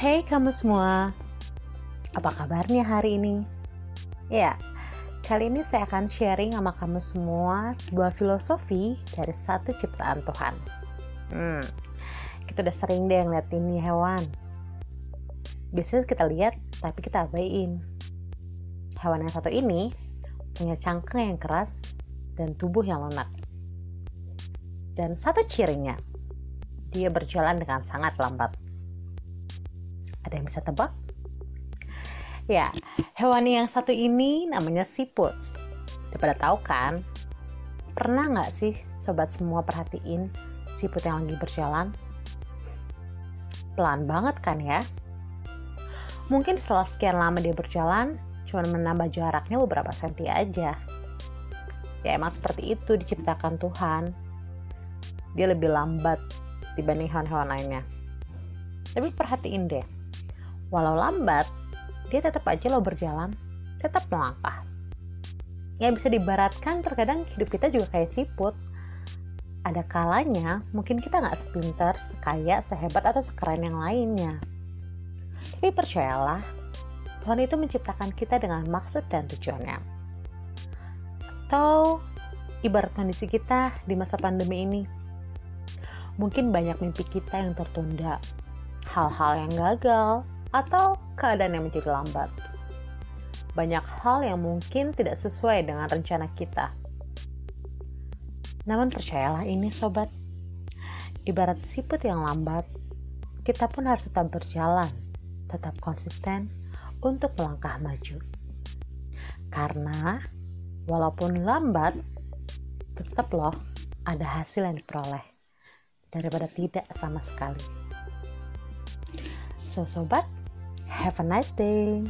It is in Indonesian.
Hey kamu semua, apa kabarnya hari ini? Ya, kali ini saya akan sharing sama kamu semua sebuah filosofi dari satu ciptaan Tuhan. Hmm, kita udah sering deh ngeliat ini hewan. Biasanya kita lihat, tapi kita abaiin. Hewan yang satu ini punya cangkang yang keras dan tubuh yang lunak. Dan satu cirinya, dia berjalan dengan sangat lambat. Ada yang bisa tebak? Ya, hewan yang satu ini namanya siput. Udah pada tahu kan? Pernah nggak sih sobat semua perhatiin siput yang lagi berjalan? Pelan banget kan ya? Mungkin setelah sekian lama dia berjalan, cuma menambah jaraknya beberapa senti aja. Ya emang seperti itu diciptakan Tuhan. Dia lebih lambat dibanding hewan-hewan lainnya. Tapi perhatiin deh, walau lambat, dia tetap aja lo berjalan, tetap melangkah. Ya bisa dibaratkan terkadang hidup kita juga kayak siput. Ada kalanya mungkin kita nggak sepintar, sekaya, sehebat, atau sekeren yang lainnya. Tapi percayalah, Tuhan itu menciptakan kita dengan maksud dan tujuannya. Atau ibarat kondisi kita di masa pandemi ini, mungkin banyak mimpi kita yang tertunda, hal-hal yang gagal, atau keadaan yang menjadi lambat. Banyak hal yang mungkin tidak sesuai dengan rencana kita. Namun percayalah ini sobat, ibarat siput yang lambat, kita pun harus tetap berjalan, tetap konsisten untuk melangkah maju. Karena walaupun lambat, tetap loh ada hasil yang diperoleh daripada tidak sama sekali. So sobat, Have a nice day.